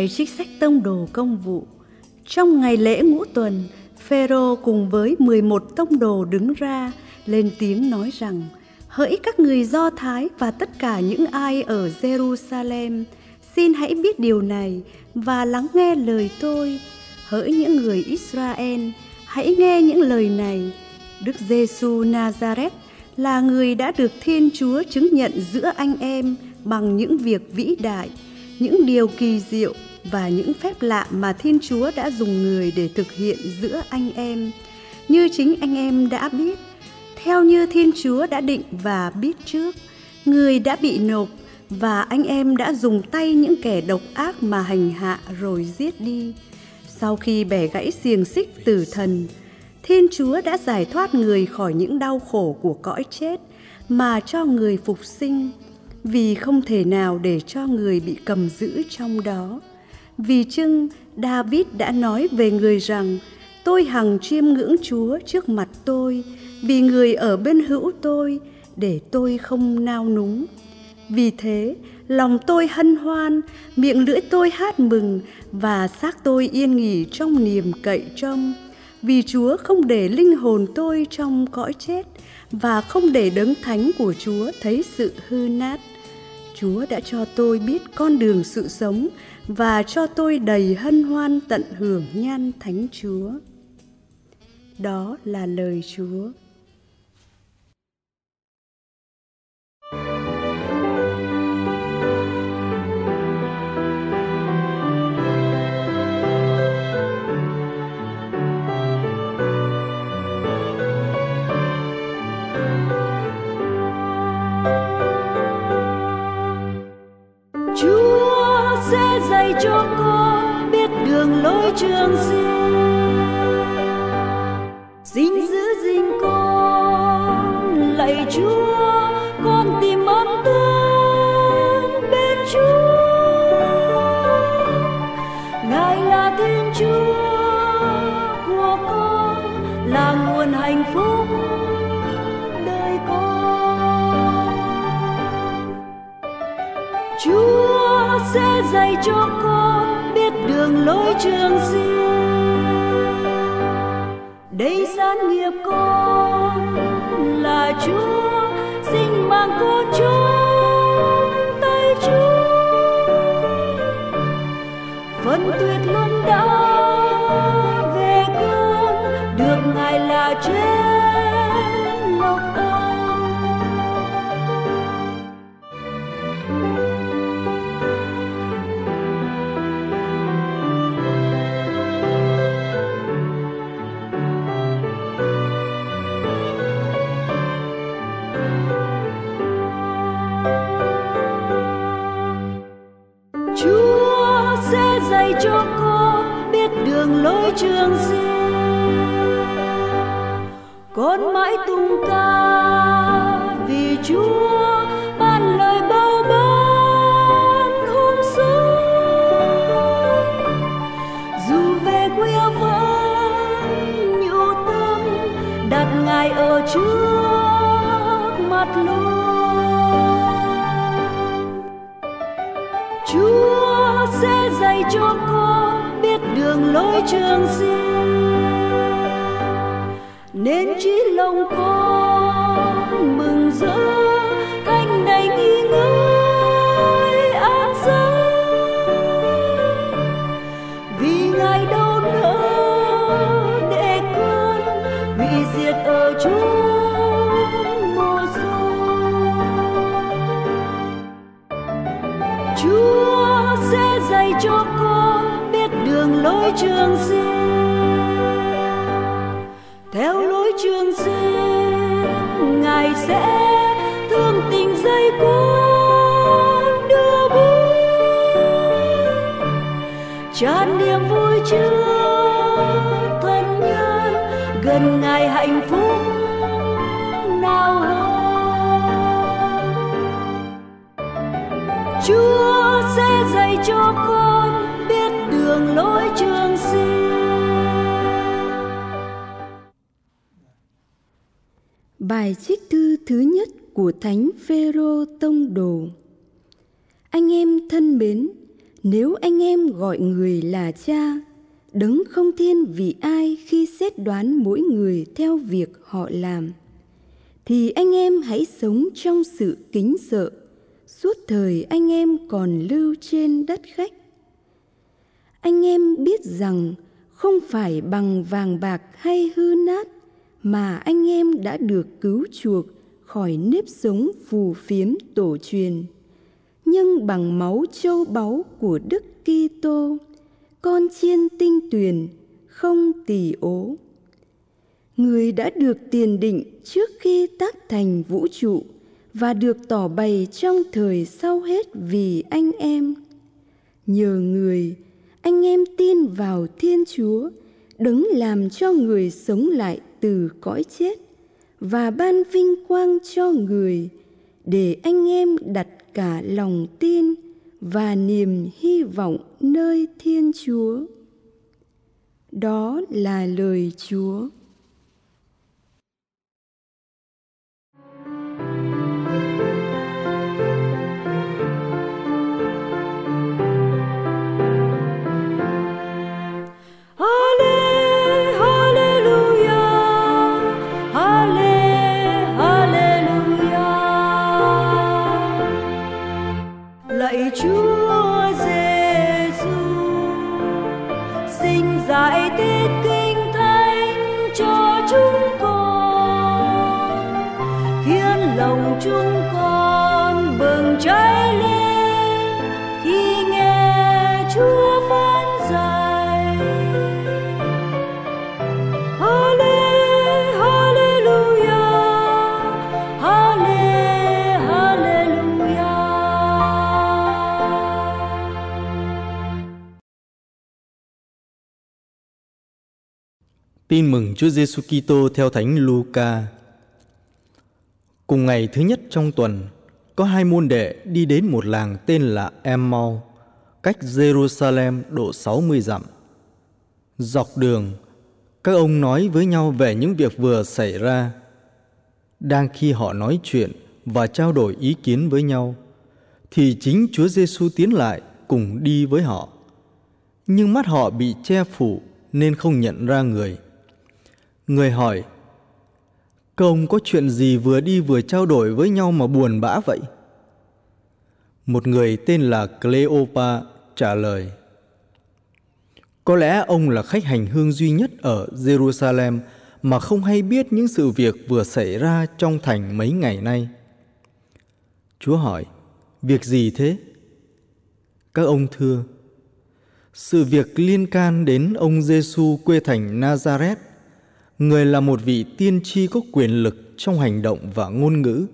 bài trích sách tông đồ công vụ. Trong ngày lễ ngũ tuần, Phêrô cùng với 11 tông đồ đứng ra lên tiếng nói rằng: Hỡi các người Do Thái và tất cả những ai ở Jerusalem, xin hãy biết điều này và lắng nghe lời tôi. Hỡi những người Israel, hãy nghe những lời này. Đức Giêsu Nazareth là người đã được Thiên Chúa chứng nhận giữa anh em bằng những việc vĩ đại, những điều kỳ diệu và những phép lạ mà Thiên Chúa đã dùng người để thực hiện giữa anh em. Như chính anh em đã biết, theo như Thiên Chúa đã định và biết trước, người đã bị nộp và anh em đã dùng tay những kẻ độc ác mà hành hạ rồi giết đi. Sau khi bẻ gãy xiềng xích tử thần, Thiên Chúa đã giải thoát người khỏi những đau khổ của cõi chết mà cho người phục sinh, vì không thể nào để cho người bị cầm giữ trong đó. Vì chưng David đã nói về người rằng tôi hằng chiêm ngưỡng Chúa trước mặt tôi vì người ở bên hữu tôi để tôi không nao núng. Vì thế, lòng tôi hân hoan, miệng lưỡi tôi hát mừng và xác tôi yên nghỉ trong niềm cậy trông. Vì Chúa không để linh hồn tôi trong cõi chết và không để đấng thánh của Chúa thấy sự hư nát. Chúa đã cho tôi biết con đường sự sống và cho tôi đầy hân hoan tận hưởng nhan thánh Chúa. Đó là lời Chúa. Trường sinh. Gìn giữ gìn con, lạy chúa, con tìm ơn thương bên chúa. Ngài là thiên chúa của con, là nguồn hạnh phúc đời con. Chúa sẽ dạy cho con biết đường lối trường riêng đây gian nghiệp con là chúa, sinh mang con trong tay chúa. Phân tuyệt luôn đã trường sinh, con mãi tung ca vì chúa ban lời bao ban hôm sống dù về khuya vẫn nhủ tâm đặt ngài ở trước mặt luôn. Chúa sẽ dạy cho con đường lối trường riêng nên chỉ lòng con mừng rỡ thanh đầy nghi ngơi an giấc. Vì ngài đâu nỡ để con hủy diệt ở chốn mùa xuân. Chúa sẽ dạy cho con lối trường sinh. Theo lối trường sinh, ngài sẽ thương tình dây con đưa bước. Tràn niềm vui trước thân nhân, gần ngài hạnh phúc nào hơn. Chúa sẽ dạy cho con Bài trích thư thứ nhất của Thánh Phêrô Tông Đồ. Anh em thân mến, nếu anh em gọi người là cha đấng không thiên vì ai khi xét đoán mỗi người theo việc họ làm thì anh em hãy sống trong sự kính sợ suốt thời anh em còn lưu trên đất khách anh em biết rằng không phải bằng vàng bạc hay hư nát mà anh em đã được cứu chuộc khỏi nếp sống phù phiếm tổ truyền nhưng bằng máu châu báu của Đức Kitô, con chiên tinh tuyền, không tỳ ố. Người đã được tiền định trước khi tác thành vũ trụ và được tỏ bày trong thời sau hết vì anh em. Nhờ người, anh em tin vào Thiên Chúa, đấng làm cho người sống lại từ cõi chết và ban vinh quang cho người để anh em đặt cả lòng tin và niềm hy vọng nơi Thiên Chúa. Đó là lời Chúa. lạy chúa. Tin mừng Chúa Giêsu Kitô theo Thánh Luca. Cùng ngày thứ nhất trong tuần, có hai môn đệ đi đến một làng tên là Emmaus, cách Jerusalem độ 60 dặm. Dọc đường, các ông nói với nhau về những việc vừa xảy ra. Đang khi họ nói chuyện và trao đổi ý kiến với nhau, thì chính Chúa Giêsu tiến lại cùng đi với họ. Nhưng mắt họ bị che phủ nên không nhận ra người. Người hỏi, Công có chuyện gì vừa đi vừa trao đổi với nhau mà buồn bã vậy? Một người tên là Cleopa trả lời, Có lẽ ông là khách hành hương duy nhất ở Jerusalem mà không hay biết những sự việc vừa xảy ra trong thành mấy ngày nay. Chúa hỏi, việc gì thế? Các ông thưa, sự việc liên can đến ông Giêsu quê thành Nazareth người là một vị tiên tri có quyền lực trong hành động và ngôn ngữ,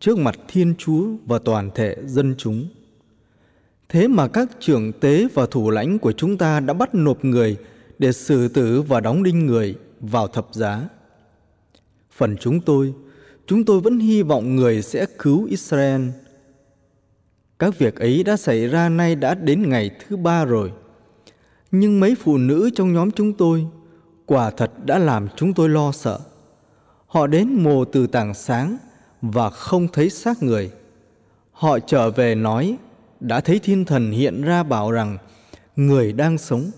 trước mặt thiên chúa và toàn thể dân chúng. Thế mà các trưởng tế và thủ lãnh của chúng ta đã bắt nộp người để xử tử và đóng đinh người vào thập giá. Phần chúng tôi chúng tôi vẫn hy vọng người sẽ cứu israel. Các việc ấy đã xảy ra nay đã đến ngày thứ ba rồi. Nhưng mấy phụ nữ trong nhóm chúng tôi quả thật đã làm chúng tôi lo sợ. Họ đến mồ từ tảng sáng và không thấy xác người. Họ trở về nói, đã thấy thiên thần hiện ra bảo rằng người đang sống.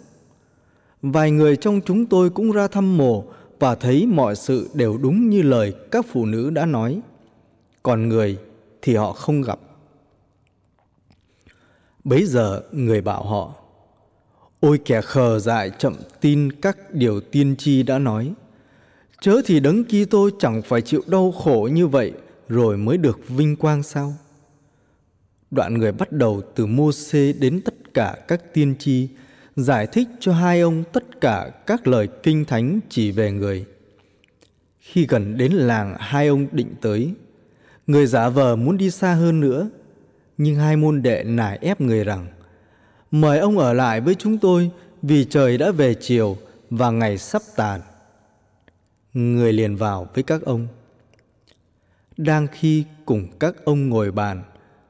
Vài người trong chúng tôi cũng ra thăm mồ và thấy mọi sự đều đúng như lời các phụ nữ đã nói. Còn người thì họ không gặp. Bấy giờ người bảo họ Ôi kẻ khờ dại chậm tin các điều tiên tri đã nói. Chớ thì đấng Kitô chẳng phải chịu đau khổ như vậy rồi mới được vinh quang sao? Đoạn người bắt đầu từ Môsê đến tất cả các tiên tri giải thích cho hai ông tất cả các lời kinh thánh chỉ về người. Khi gần đến làng hai ông định tới, người giả vờ muốn đi xa hơn nữa, nhưng hai môn đệ nài ép người rằng mời ông ở lại với chúng tôi vì trời đã về chiều và ngày sắp tàn. Người liền vào với các ông. Đang khi cùng các ông ngồi bàn,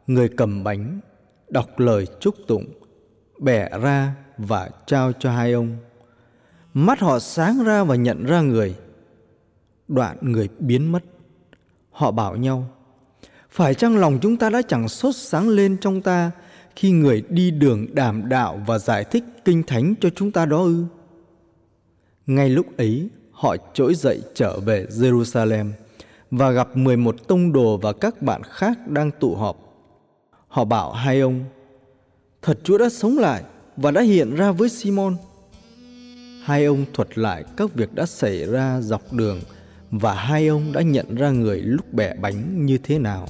người cầm bánh, đọc lời chúc tụng, bẻ ra và trao cho hai ông. Mắt họ sáng ra và nhận ra người. Đoạn người biến mất. Họ bảo nhau, phải chăng lòng chúng ta đã chẳng sốt sáng lên trong ta khi người đi đường đàm đạo và giải thích kinh thánh cho chúng ta đó ư? Ngay lúc ấy, họ trỗi dậy trở về Jerusalem và gặp 11 tông đồ và các bạn khác đang tụ họp. Họ bảo hai ông, Thật Chúa đã sống lại và đã hiện ra với Simon. Hai ông thuật lại các việc đã xảy ra dọc đường và hai ông đã nhận ra người lúc bẻ bánh như thế nào.